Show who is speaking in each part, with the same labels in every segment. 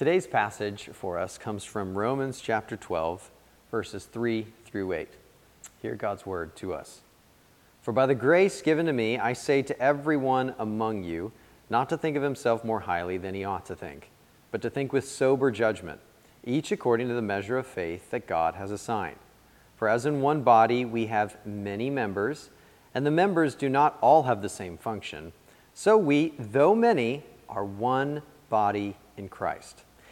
Speaker 1: Today's passage for us comes from Romans chapter 12, verses 3 through 8. Hear God's word to us. For by the grace given to me, I say to everyone among you, not to think of himself more highly than he ought to think, but to think with sober judgment, each according to the measure of faith that God has assigned. For as in one body we have many members, and the members do not all have the same function, so we, though many, are one body in Christ,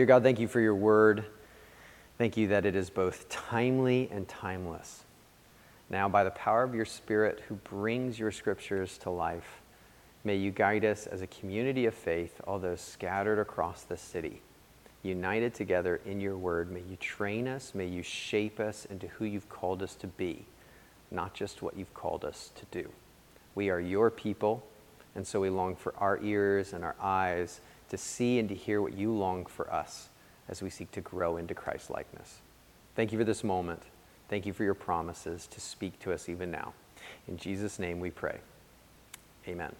Speaker 1: Dear God, thank you for your word. Thank you that it is both timely and timeless. Now, by the power of your Spirit who brings your scriptures to life, may you guide us as a community of faith, although scattered across the city. United together in your word, may you train us, may you shape us into who you've called us to be, not just what you've called us to do. We are your people, and so we long for our ears and our eyes to see and to hear what you long for us as we seek to grow into Christ likeness. Thank you for this moment. Thank you for your promises to speak to us even now. In Jesus' name we pray. Amen.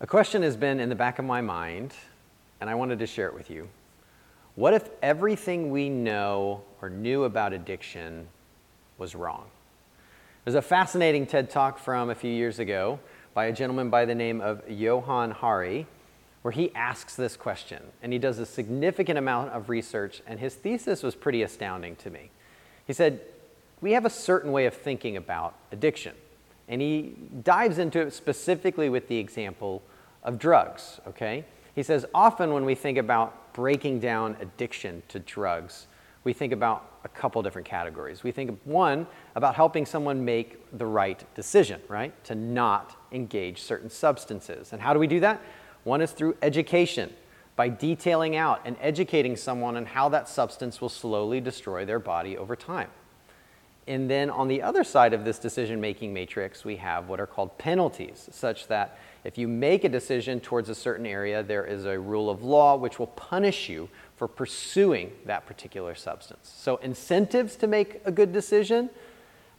Speaker 1: A question has been in the back of my mind, and I wanted to share it with you. What if everything we know or knew about addiction was wrong? There's a fascinating TED talk from a few years ago by a gentleman by the name of Johann Hari, where he asks this question. And he does a significant amount of research, and his thesis was pretty astounding to me. He said, We have a certain way of thinking about addiction. And he dives into it specifically with the example of drugs, okay? He says, Often when we think about breaking down addiction to drugs, we think about a couple different categories. We think, one, about helping someone make the right decision, right? To not engage certain substances. And how do we do that? One is through education, by detailing out and educating someone on how that substance will slowly destroy their body over time. And then on the other side of this decision making matrix, we have what are called penalties, such that if you make a decision towards a certain area, there is a rule of law which will punish you for pursuing that particular substance. So, incentives to make a good decision,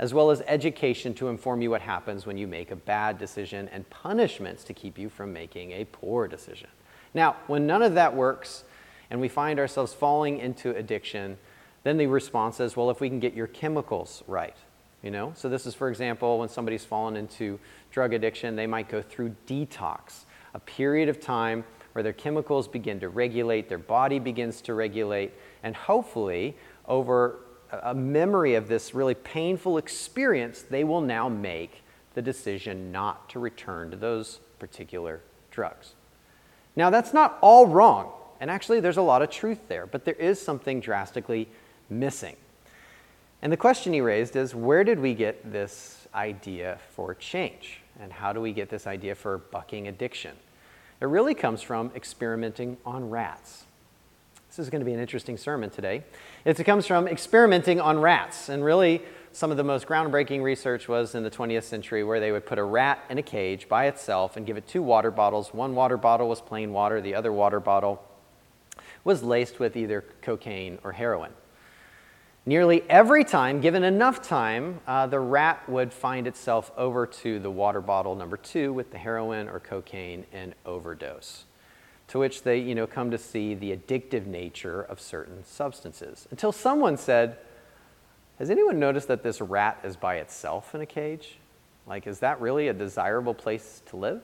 Speaker 1: as well as education to inform you what happens when you make a bad decision, and punishments to keep you from making a poor decision. Now, when none of that works and we find ourselves falling into addiction, then the response is, well, if we can get your chemicals right, you know? So this is, for example, when somebody's fallen into drug addiction, they might go through detox, a period of time where their chemicals begin to regulate, their body begins to regulate, and hopefully, over a memory of this really painful experience, they will now make the decision not to return to those particular drugs. Now, that's not all wrong, and actually, there's a lot of truth there, but there is something drastically missing. And the question he raised is where did we get this idea for change? And how do we get this idea for bucking addiction? It really comes from experimenting on rats. This is going to be an interesting sermon today. It comes from experimenting on rats. And really, some of the most groundbreaking research was in the 20th century where they would put a rat in a cage by itself and give it two water bottles. One water bottle was plain water, the other water bottle was laced with either cocaine or heroin. Nearly every time, given enough time, uh, the rat would find itself over to the water bottle number two with the heroin or cocaine and overdose. To which they, you know, come to see the addictive nature of certain substances. Until someone said, Has anyone noticed that this rat is by itself in a cage? Like, is that really a desirable place to live?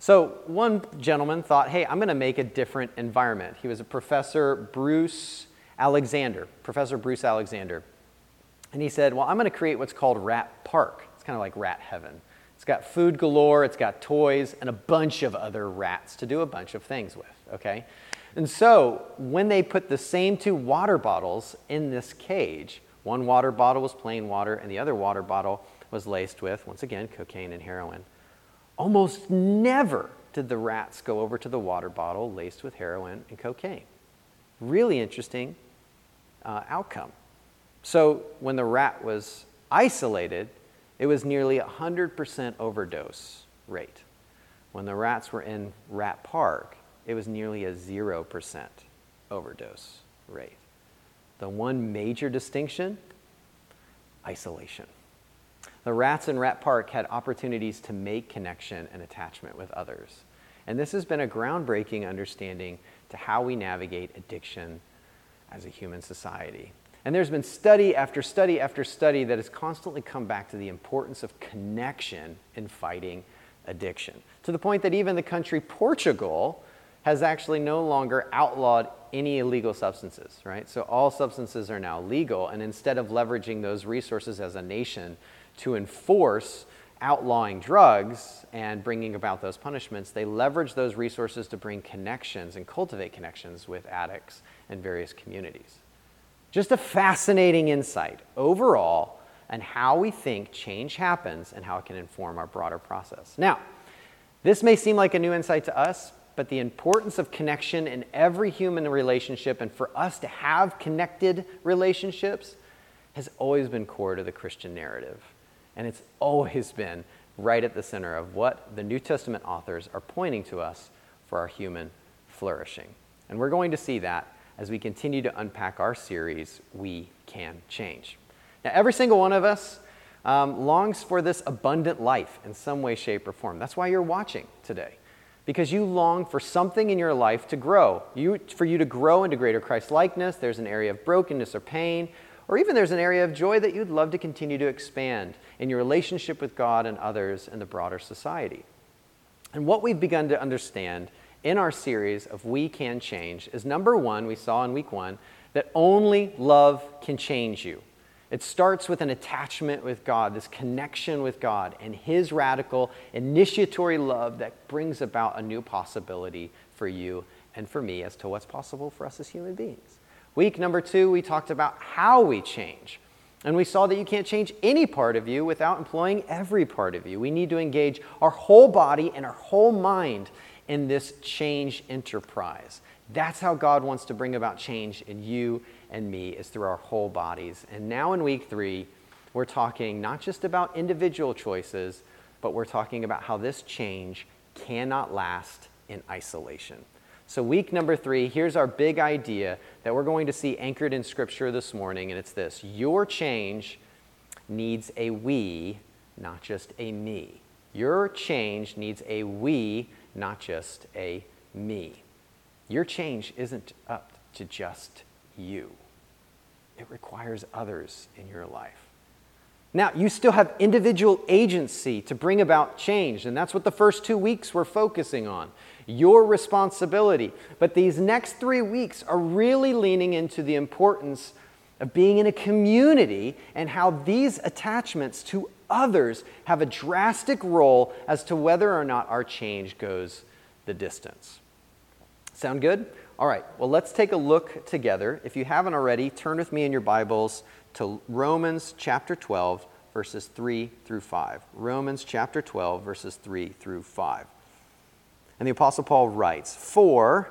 Speaker 1: So, one gentleman thought, Hey, I'm going to make a different environment. He was a professor, Bruce Alexander, Professor Bruce Alexander. And he said, Well, I'm going to create what's called Rat Park. It's kind of like rat heaven. It's got food galore, it's got toys, and a bunch of other rats to do a bunch of things with, okay? And so when they put the same two water bottles in this cage, one water bottle was plain water, and the other water bottle was laced with, once again, cocaine and heroin. Almost never did the rats go over to the water bottle laced with heroin and cocaine? Really interesting uh, outcome. So when the rat was isolated, it was nearly 100% overdose rate. When the rats were in Rat Park, it was nearly a 0% overdose rate. The one major distinction isolation. The rats in Rat Park had opportunities to make connection and attachment with others. And this has been a groundbreaking understanding to how we navigate addiction as a human society. And there's been study after study after study that has constantly come back to the importance of connection in fighting addiction. To the point that even the country Portugal has actually no longer outlawed any illegal substances, right? So all substances are now legal. And instead of leveraging those resources as a nation to enforce outlawing drugs and bringing about those punishments, they leverage those resources to bring connections and cultivate connections with addicts and various communities. Just a fascinating insight overall and how we think change happens and how it can inform our broader process. Now, this may seem like a new insight to us, but the importance of connection in every human relationship and for us to have connected relationships has always been core to the Christian narrative. And it's always been right at the center of what the New Testament authors are pointing to us for our human flourishing. And we're going to see that as we continue to unpack our series, We Can Change. Now, every single one of us um, longs for this abundant life in some way, shape, or form. That's why you're watching today, because you long for something in your life to grow. You, for you to grow into greater Christ likeness, there's an area of brokenness or pain, or even there's an area of joy that you'd love to continue to expand in your relationship with God and others and the broader society. And what we've begun to understand in our series of We Can Change is number one, we saw in week one, that only love can change you. It starts with an attachment with God, this connection with God, and His radical initiatory love that brings about a new possibility for you and for me as to what's possible for us as human beings. Week number two, we talked about how we change. And we saw that you can't change any part of you without employing every part of you. We need to engage our whole body and our whole mind in this change enterprise. That's how God wants to bring about change in you and me, is through our whole bodies. And now in week three, we're talking not just about individual choices, but we're talking about how this change cannot last in isolation. So, week number three, here's our big idea that we're going to see anchored in Scripture this morning, and it's this Your change needs a we, not just a me. Your change needs a we, not just a me. Your change isn't up to just you, it requires others in your life. Now, you still have individual agency to bring about change, and that's what the first two weeks we're focusing on your responsibility. But these next three weeks are really leaning into the importance of being in a community and how these attachments to others have a drastic role as to whether or not our change goes the distance. Sound good? All right, well, let's take a look together. If you haven't already, turn with me in your Bibles to Romans chapter 12, verses 3 through 5. Romans chapter 12, verses 3 through 5. And the Apostle Paul writes, For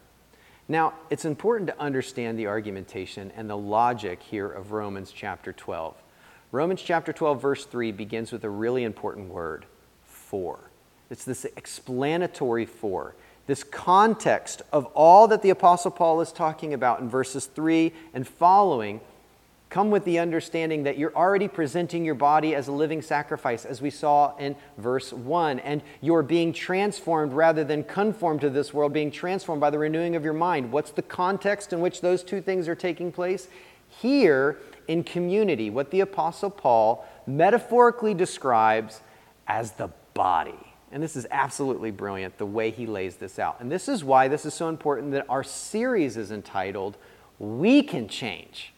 Speaker 1: Now, it's important to understand the argumentation and the logic here of Romans chapter 12. Romans chapter 12, verse 3 begins with a really important word for. It's this explanatory for, this context of all that the Apostle Paul is talking about in verses 3 and following Come with the understanding that you're already presenting your body as a living sacrifice, as we saw in verse 1, and you're being transformed rather than conformed to this world, being transformed by the renewing of your mind. What's the context in which those two things are taking place? Here in community, what the Apostle Paul metaphorically describes as the body And this is absolutely brilliant the way he lays this out. And this is why this is so important that our series is entitled We Can Change,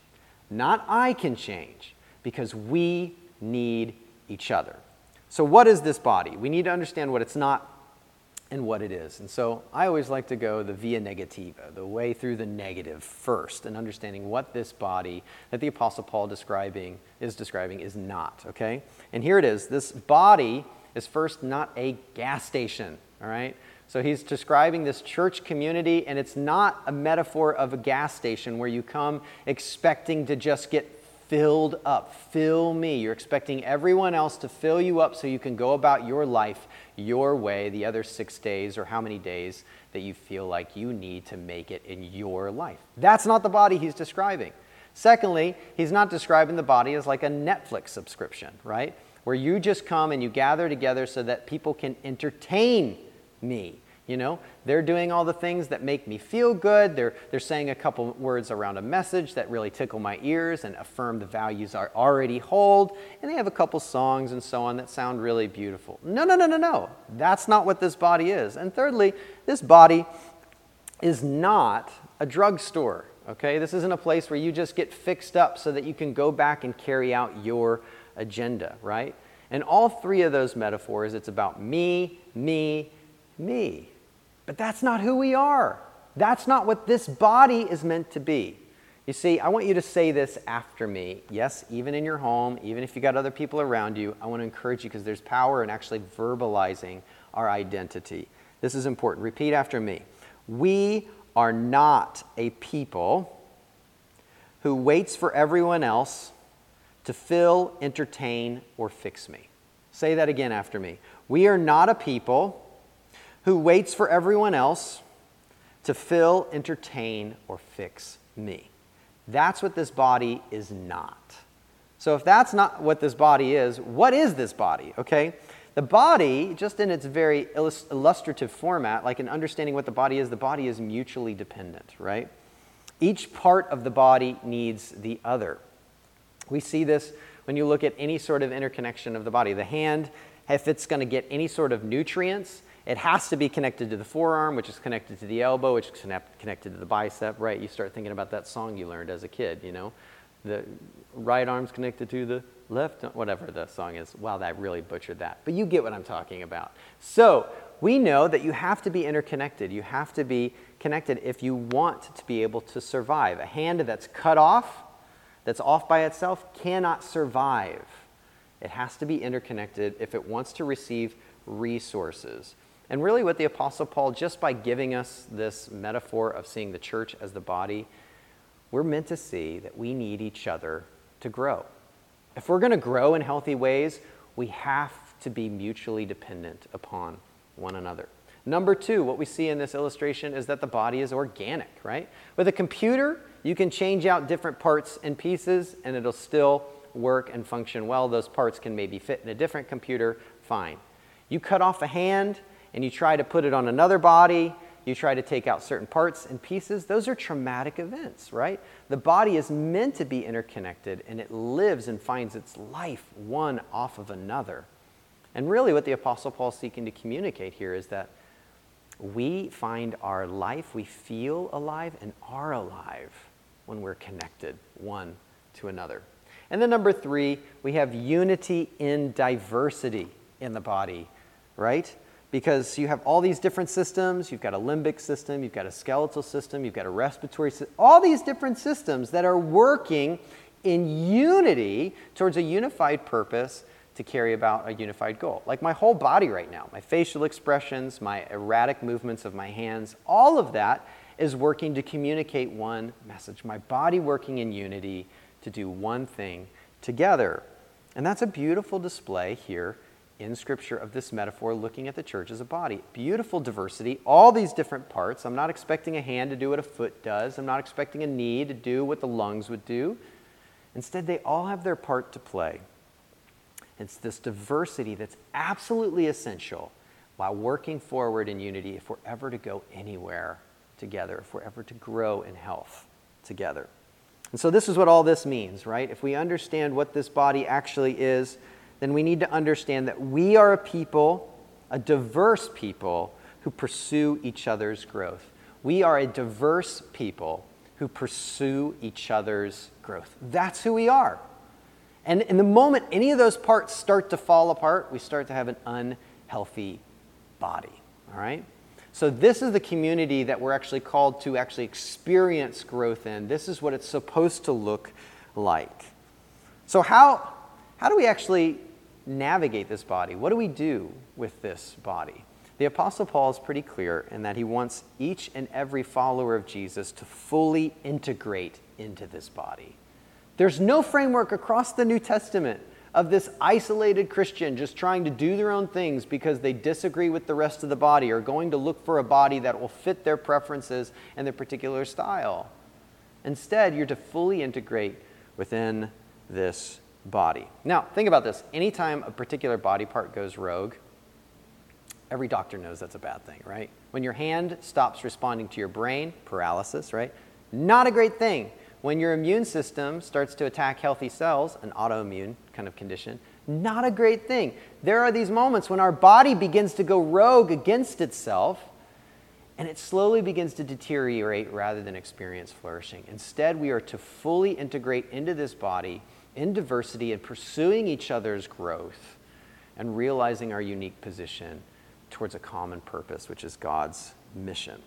Speaker 1: not I Can Change, because we need each other. So, what is this body? We need to understand what it's not and what it is. And so I always like to go the via negativa, the way through the negative first, and understanding what this body that the Apostle Paul describing is describing is not. Okay? And here it is. This body is first not a gas station, all right? So he's describing this church community, and it's not a metaphor of a gas station where you come expecting to just get filled up. Fill me. You're expecting everyone else to fill you up so you can go about your life your way the other six days or how many days that you feel like you need to make it in your life. That's not the body he's describing. Secondly, he's not describing the body as like a Netflix subscription, right? Where you just come and you gather together so that people can entertain me. You know, they're doing all the things that make me feel good. They're, they're saying a couple words around a message that really tickle my ears and affirm the values I already hold. And they have a couple songs and so on that sound really beautiful. No, no, no, no, no. That's not what this body is. And thirdly, this body is not a drugstore. Okay, this isn't a place where you just get fixed up so that you can go back and carry out your agenda, right? And all three of those metaphors, it's about me, me, me. But that's not who we are. That's not what this body is meant to be. You see, I want you to say this after me. Yes, even in your home, even if you got other people around you, I want to encourage you because there's power in actually verbalizing our identity. This is important. Repeat after me. We are not a people who waits for everyone else to fill, entertain, or fix me. Say that again after me. We are not a people who waits for everyone else to fill, entertain, or fix me. That's what this body is not. So, if that's not what this body is, what is this body? Okay? The body, just in its very illustrative format, like in understanding what the body is, the body is mutually dependent, right? Each part of the body needs the other. We see this when you look at any sort of interconnection of the body. The hand, if it's going to get any sort of nutrients, it has to be connected to the forearm, which is connected to the elbow, which is connected to the bicep, right? You start thinking about that song you learned as a kid, you know? The right arm's connected to the left, whatever the song is. Wow, that really butchered that. But you get what I'm talking about. So we know that you have to be interconnected. You have to be connected if you want to be able to survive. A hand that's cut off, that's off by itself, cannot survive. It has to be interconnected if it wants to receive resources. And really, what the Apostle Paul, just by giving us this metaphor of seeing the church as the body, we're meant to see that we need each other to grow. If we're going to grow in healthy ways, we have to be mutually dependent upon one another. Number two, what we see in this illustration is that the body is organic, right? With a computer, you can change out different parts and pieces and it'll still work and function well. Those parts can maybe fit in a different computer, fine. You cut off a hand, and you try to put it on another body, you try to take out certain parts and pieces, those are traumatic events, right? The body is meant to be interconnected and it lives and finds its life one off of another. And really, what the Apostle Paul is seeking to communicate here is that we find our life, we feel alive and are alive when we're connected one to another. And then, number three, we have unity in diversity in the body, right? because you have all these different systems. You've got a limbic system, you've got a skeletal system, you've got a respiratory system, all these different systems that are working in unity towards a unified purpose to carry about a unified goal. Like my whole body right now, my facial expressions, my erratic movements of my hands, all of that is working to communicate one message. My body working in unity to do one thing together. And that's a beautiful display here in Scripture of this metaphor looking at the church as a body. Beautiful diversity, all these different parts. I'm not expecting a hand to do what a foot does, I'm not expecting a knee to do what the lungs would do. Instead, they all have their part to play. It's this diversity that's absolutely essential while working forward in unity if we're ever to go anywhere together, if we're ever to grow in health together. And so, this is what all this means, right? If we understand what this body actually is, then we need to understand that we are a people a diverse people who pursue each other's growth. We are a diverse people who pursue each other's growth. That's who we are. And in the moment any of those parts start to fall apart, we start to have an unhealthy body. All right? So, this is the community that we're actually called to actually experience growth in. This is what it's supposed to look like. So, how, how do we actually navigate this body? What do we do with this body? The Apostle Paul is pretty clear in that he wants each and every follower of Jesus to fully integrate into this body. There's no framework across the New Testament of this isolated Christian just trying to do their own things because they disagree with the rest of the body or going to look for a body that will fit their preferences and their particular style. Instead, you're to fully integrate within this body. Now, think about this. Anytime a particular body part goes rogue, every doctor knows that's a bad thing, right? When your hand stops responding to your brain, paralysis, right? Not a great thing. When your immune system starts to attack healthy cells, an autoimmune kind of condition, not a great thing. There are these moments when our body begins to go rogue against itself and it slowly begins to deteriorate rather than experience flourishing. Instead, we are to fully integrate into this body in diversity and pursuing each other's growth and realizing our unique position towards a common purpose, which is God's mission.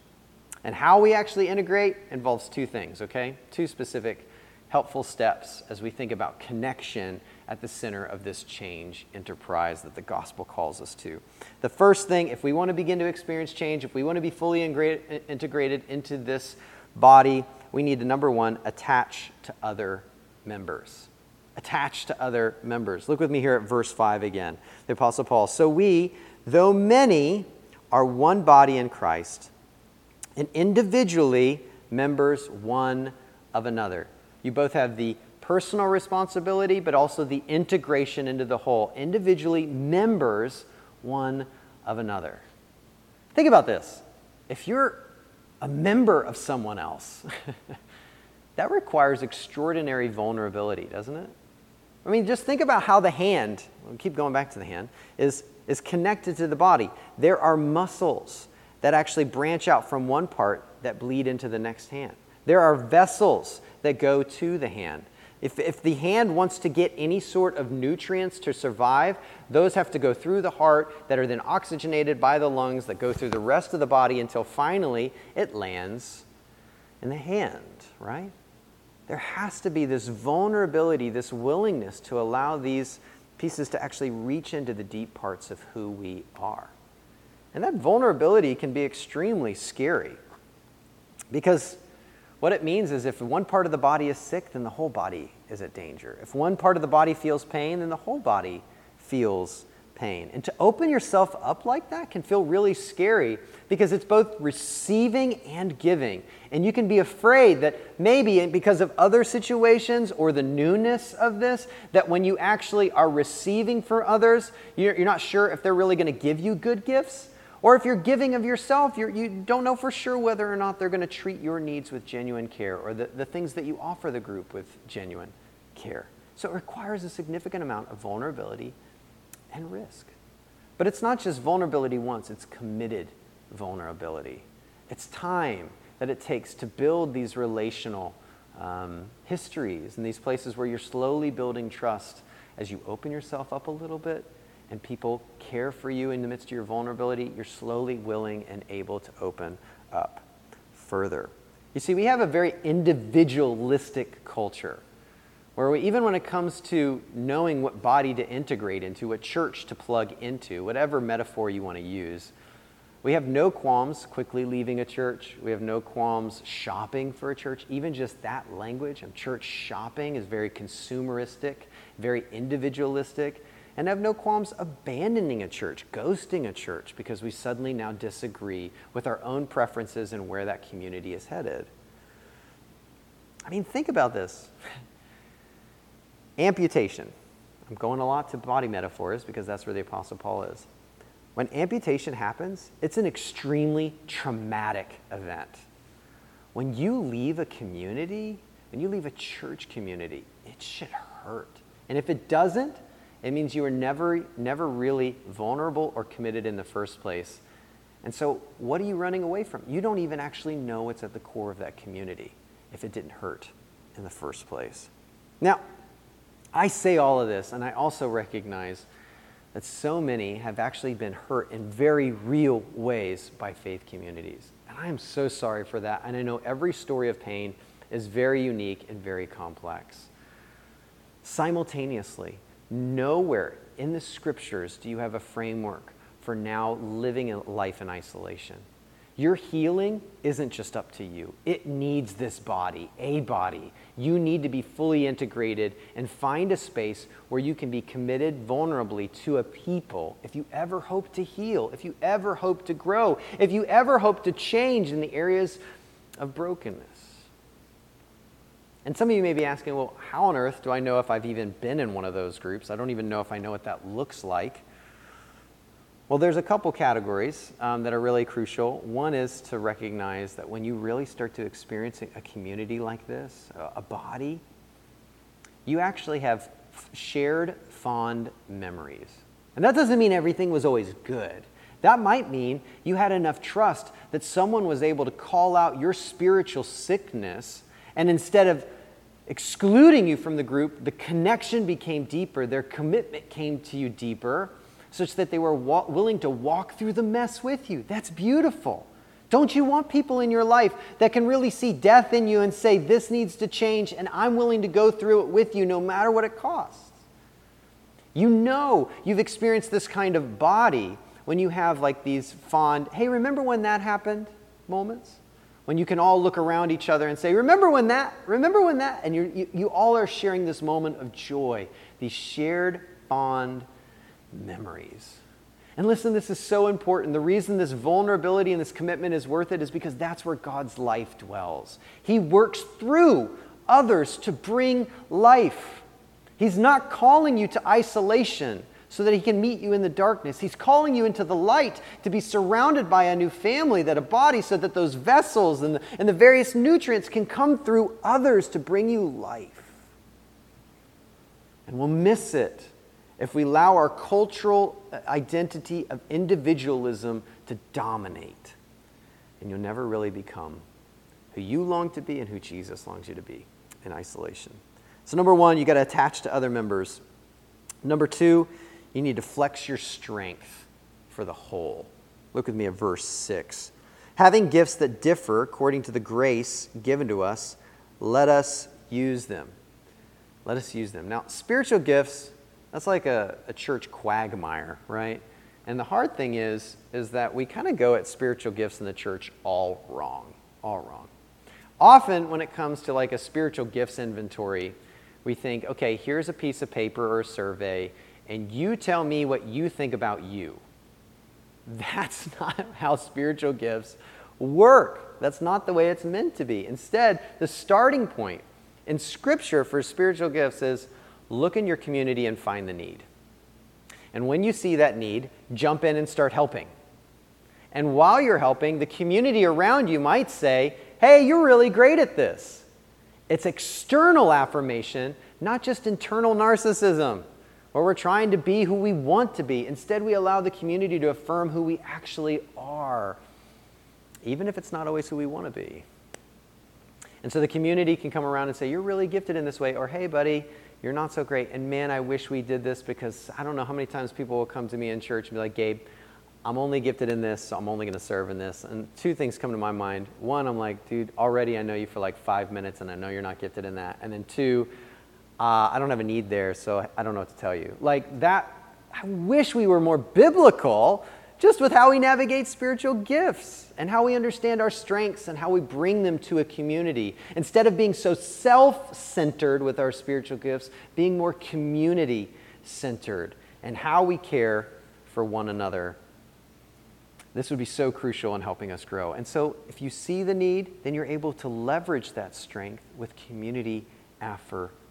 Speaker 1: And how we actually integrate involves two things, okay? Two specific helpful steps as we think about connection at the center of this change enterprise that the gospel calls us to. The first thing, if we want to begin to experience change, if we want to be fully integrated into this body, we need to, number one, attach to other members. Attach to other members. Look with me here at verse 5 again. The Apostle Paul. So we, though many, are one body in Christ, and individually members one of another. You both have the personal responsibility, but also the integration into the whole, individually members one of another. Think about this. If you're a member of someone else, that requires extraordinary vulnerability, doesn't it? I mean, just think about how the hand, we'll keep going back to the hand, is, is connected to the body. There are muscles that actually branch out from one part that bleed into the next hand. There are vessels that go to the hand. If, if the hand wants to get any sort of nutrients to survive, those have to go through the heart that are then oxygenated by the lungs that go through the rest of the body until finally it lands in the hand, right? There has to be this vulnerability, this willingness to allow these pieces to actually reach into the deep parts of who we are. And that vulnerability can be extremely scary because what it means is if one part of the body is sick, then the whole body is at danger. If one part of the body feels pain, then the whole body feels pain. And to open yourself up like that can feel really scary because it's both receiving and giving. And you can be afraid that maybe because of other situations or the newness of this, that when you actually are receiving for others, you're, not sure if they're really going to give you good gifts. Or if you're giving of yourself, you're, you do not know for sure whether or not they're going to treat your needs with genuine care or the, the things that you offer the group with genuine care. So it requires a significant amount of vulnerability and risk. But it's not just vulnerability once, it's committed vulnerability. It's time that it takes to build these relational um, histories and these places where you're slowly building trust as you open yourself up a little bit and people care for you in the midst of your vulnerability, you're slowly willing and able to open up further. You see, we have a very individualistic culture where we, even when it comes to knowing what body to integrate into, what church to plug into, whatever metaphor you want to use, we have no qualms quickly leaving a church. We have no qualms shopping for a church. Even just that language of church shopping is very consumeristic, very individualistic and have no qualms abandoning a church, ghosting a church, because we suddenly now disagree with our own preferences and where that community is headed. I mean, think about this amputation. I'm going a lot to body metaphors because that's where the Apostle Paul is. When amputation happens, it's an extremely traumatic event. When you leave a community, when you leave a church community, it should hurt. And if it doesn't, It means you were never, never really vulnerable or committed in the first place. And so, what are you running away from? You don't even actually know what's at the core of that community if it didn't hurt in the first place. Now, I say all of this, and I also recognize that so many have actually been hurt in very real ways by faith communities. And I am so sorry for that. And I know every story of pain is very unique and very complex. Simultaneously, nowhere in the scriptures do you have a framework for now living a life in isolation. Your healing isn't just up to you. It needs this body, a body. You need to be fully integrated and find a space where you can be committed vulnerably to a people. If you ever hope to heal, if you ever hope to grow, if you ever hope to change in the areas of brokenness. And some of you may be asking, well, how on earth do I know if I've even been in one of those groups? I don't even know if I know what that looks like. Well, there's a couple categories um, that are really crucial. One is to recognize that when you really start to experience a community like this, a body, you actually have shared fond memories. And that doesn't mean everything was always good. That might mean you had enough trust that someone was able to call out your spiritual sickness, and instead of excluding you from the group, the connection became deeper, their commitment came to you deeper such that they were wa- willing to walk through the mess with you. That's beautiful. Don't you want people in your life that can really see death in you and say, This needs to change, and I'm willing to go through it with you no matter what it costs? You know you've experienced this kind of body when you have like these fond, hey, remember when that happened moments? When you can all look around each other and say, remember when that, remember when that, and you, you all are sharing this moment of joy, these shared fond memories. And listen, this is so important. The reason this vulnerability and this commitment is worth it is because that's where God's life dwells. He works through others to bring life. He's not calling you to isolation so that He can meet you in the darkness. He's calling you into the light to be surrounded by a new family, that a body, so that those vessels and the, and the various nutrients can come through others to bring you life. And we'll miss it if we allow our cultural uh, identity of individualism to dominate. And you'll never really become who you long to be and who Jesus longs you to be in isolation. So, number one, you got to attach to other members. Number two, you need to flex your strength for the whole. Look with me at verse 6. Having gifts that differ according to the grace given to us, let us use them. Let us use them. Now, spiritual gifts that's like a, a church quagmire, right? And the hard thing is, is that we kind of go at spiritual gifts in the church all wrong, all wrong. Often, when it comes to like a spiritual gifts inventory, we think, okay, here's a piece of paper or a survey, and you tell me what you think about you. That's not how spiritual gifts work. That's not the way it's meant to be. Instead, the starting point in Scripture for spiritual gifts is look in your community and find the need. And when you see that need, jump in and start helping. And while you're helping, the community around you might say, hey, you're really great at this. It's external affirmation, not just internal narcissism, where we're trying to be who we want to be. Instead, we allow the community to affirm who we actually are, even if it's not always who we want to be. And so the community can come around and say, You're really gifted in this way, or Hey, buddy, you're not so great. And man, I wish we did this because I don't know how many times people will come to me in church and be like, Gabe, I'm only gifted in this, so I'm only going to serve in this. And two things come to my mind. One, I'm like, dude, already I know you for like five minutes and I know you're not gifted in that. And then two, uh, I don't have a need there, so I don't know what to tell you. Like that, I wish we were more biblical just with how we navigate spiritual gifts and how we understand our strengths and how we bring them to a community. Instead of being so self centered with our spiritual gifts, being more community centered and how we care for one another. This would be so crucial in helping us grow. And so, if you see the need, then you're able to leverage that strength with community affirmation.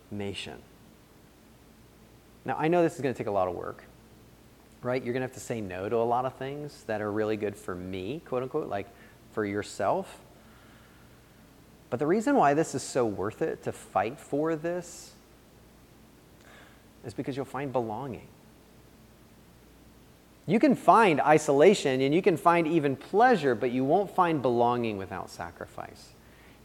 Speaker 1: Now, I know this is going to take a lot of work right? You're going to have to say no to a lot of things that are really good for me, quote unquote, like for yourself. But the reason why this is so worth it to fight for this is because you'll find belonging. You can find isolation and you can find even pleasure, but you won't find belonging without sacrifice.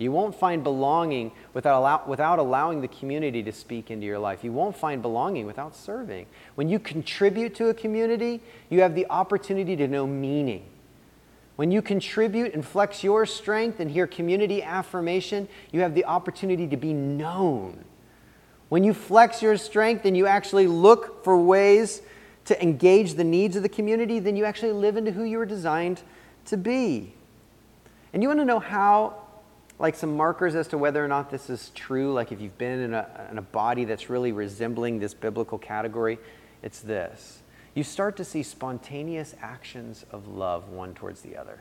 Speaker 1: You won't find belonging without, allow, without allowing the community to speak into your life. You won't find belonging without serving. When you contribute to a community, you have the opportunity to know meaning. When you contribute and flex your strength and hear community affirmation, you have the opportunity to be known. When you flex your strength and you actually look for ways to engage the needs of the community, then you actually live into who you were designed to be. And you want to know how like some markers as to whether or not this is true, like if you've been in a, in a body that's really resembling this biblical category, it's this. You start to see spontaneous actions of love one towards the other.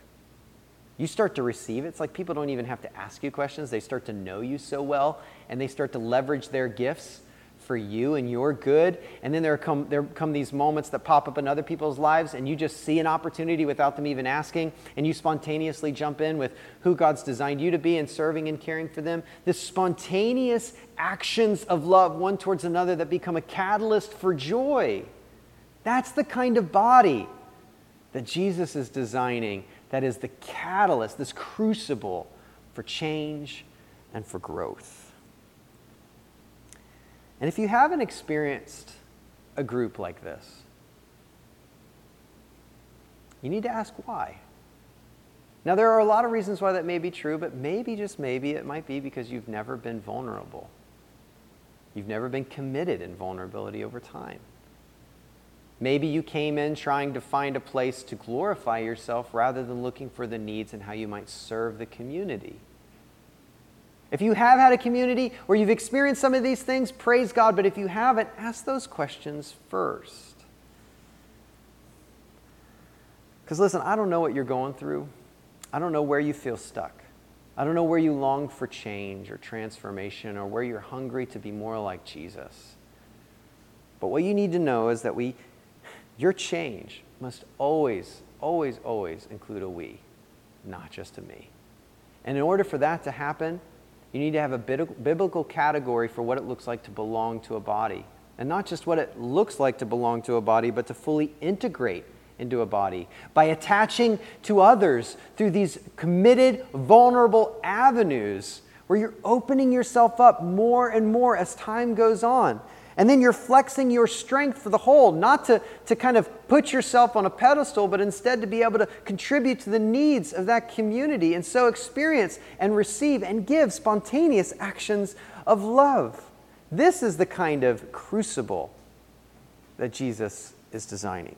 Speaker 1: You start to receive it. It's like people don't even have to ask you questions. They start to know you so well, and they start to leverage their gifts for you and your good. And then there come, there come these moments that pop up in other people's lives, and you just see an opportunity without them even asking, and you spontaneously jump in with who God's designed you to be and serving and caring for them. This spontaneous actions of love one towards another that become a catalyst for joy. That's the kind of body that Jesus is designing that is the catalyst, this crucible for change and for growth. And if you haven't experienced a group like this, you need to ask why. Now, there are a lot of reasons why that may be true, but maybe, just maybe, it might be because you've never been vulnerable. You've never been committed in vulnerability over time. Maybe you came in trying to find a place to glorify yourself rather than looking for the needs and how you might serve the community. If you have had a community where you've experienced some of these things, praise God. But if you haven't, ask those questions first. Because listen, I don't know what you're going through. I don't know where you feel stuck. I don't know where you long for change or transformation or where you're hungry to be more like Jesus. But what you need to know is that we, your change must always, always, always include a we, not just a me. And in order for that to happen, you need to have a biblical category for what it looks like to belong to a body. And not just what it looks like to belong to a body, but to fully integrate into a body by attaching to others through these committed, vulnerable avenues where you're opening yourself up more and more as time goes on. And then you're flexing your strength for the whole, not to, to kind of put yourself on a pedestal, but instead to be able to contribute to the needs of that community and so experience and receive and give spontaneous actions of love. This is the kind of crucible that Jesus is designing.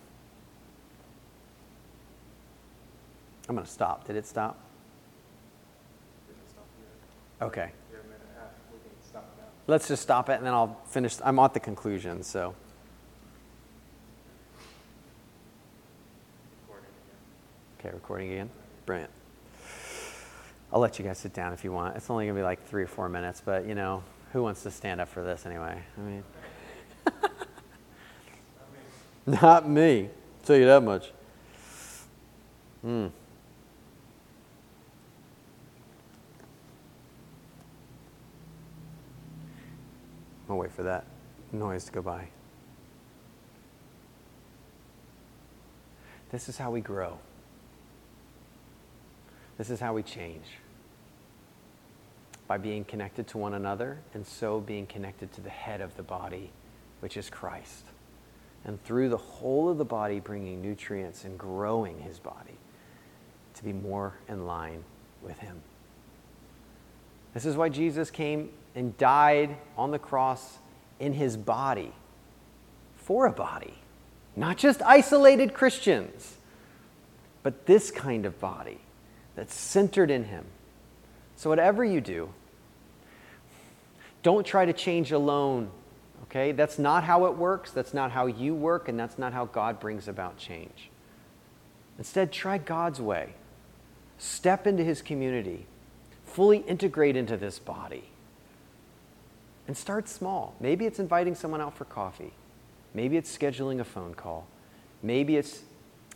Speaker 1: I'm going to stop. Did it stop? Okay let's just stop it and then I'll finish. I'm at the conclusion, so. Okay, recording again. Brilliant. I'll let you guys sit down if you want. It's only going to be like three or four minutes, but you know, who wants to stand up for this anyway? I mean, not me. Tell you that much. Hmm. For that noise to go by. This is how we grow. This is how we change. By being connected to one another and so being connected to the head of the body, which is Christ. And through the whole of the body, bringing nutrients and growing his body to be more in line with him. This is why Jesus came and died on the cross in his body for a body, not just isolated Christians, but this kind of body that's centered in him. So, whatever you do, don't try to change alone, okay? That's not how it works, that's not how you work, and that's not how God brings about change. Instead, try God's way. Step into his community, fully integrate into this body and start small. Maybe it's inviting someone out for coffee. Maybe it's scheduling a phone call. Maybe it's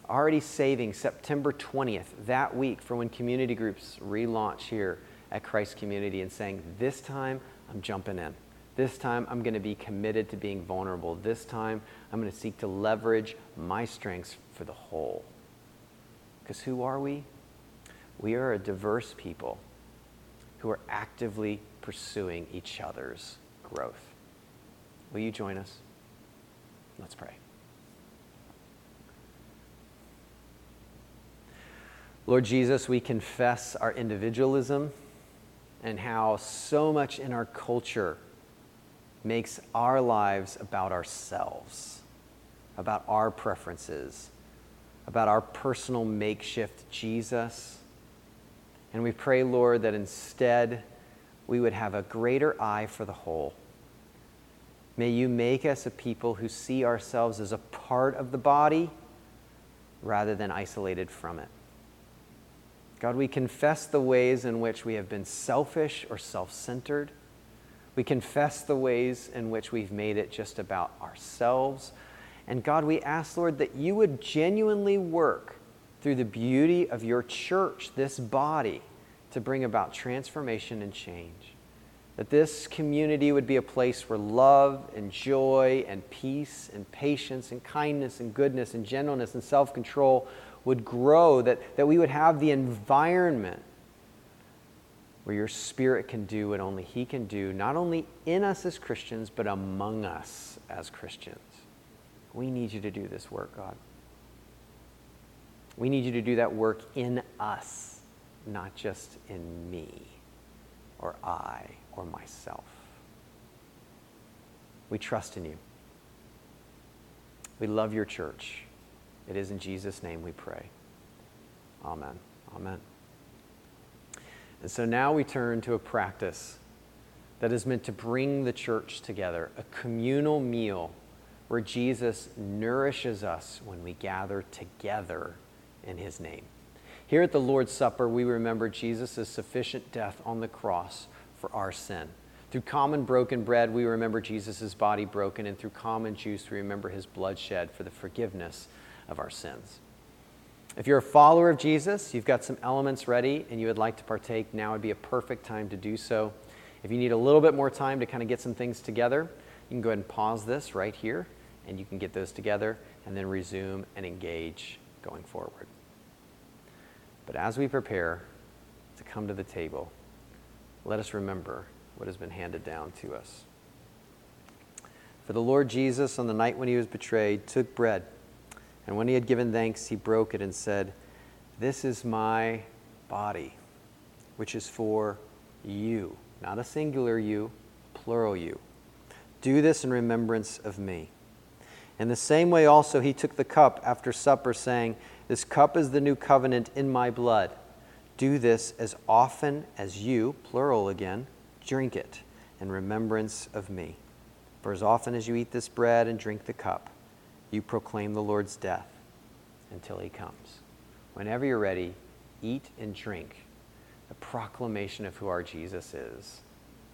Speaker 1: already saving September 20th, that week, for when community groups relaunch here at Christ Community and saying, This time I'm jumping in. This time, I'm going to be committed to being vulnerable. This time, I'm going to seek to leverage my strengths for the whole. Because who are we? We are a diverse people who are actively pursuing each other's growth. Will you join us? Let's pray. Lord Jesus, we confess our individualism and how so much in our culture makes our lives about ourselves, about our preferences, about our personal makeshift Jesus. And we pray, Lord, that instead we would have a greater eye for the whole. May you make us a people who see ourselves as a part of the body rather than isolated from it. God, we confess the ways in which we have been selfish or self centered. We confess the ways in which we've made it just about ourselves. And God, we ask, Lord, that you would genuinely work through the beauty of your church, this body, to bring about transformation and change. That this community would be a place where love and joy and peace and patience and kindness and goodness and gentleness and self control would grow, that, that we would have the environment where your spirit can do what only He can do, not only in us as Christians, but among us as Christians. We need you to do this work, God. We need you to do that work in us, not just in me or I or myself. We trust in you. We love your church. It is in Jesus' name we pray. Amen. Amen. And so now we turn to a practice that is meant to bring the church together, a communal meal where Jesus nourishes us when we gather together in his name. Here at the Lord's Supper, we remember Jesus' sufficient death on the cross for our sin. Through common broken bread, we remember Jesus' body broken, and through common juice, we remember his blood shed for the forgiveness of our sins. If you're a follower of Jesus, you've got some elements ready and you would like to partake, now would be a perfect time to do so. If you need a little bit more time to kind of get some things together, you can go ahead and pause this right here and you can get those together and then resume and engage going forward. But as we prepare to come to the table, let us remember what has been handed down to us. For the Lord Jesus, on the night when he was betrayed, took bread. And when he had given thanks, he broke it and said, This is my body, which is for you. Not a singular you, plural you. Do this in remembrance of me. In the same way, also, he took the cup after supper, saying, This cup is the new covenant in my blood. Do this as often as you, plural again, drink it in remembrance of me. For as often as you eat this bread and drink the cup, you proclaim the Lord's death until he comes. Whenever you're ready, eat and drink the proclamation of who our Jesus is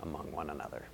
Speaker 1: among one another.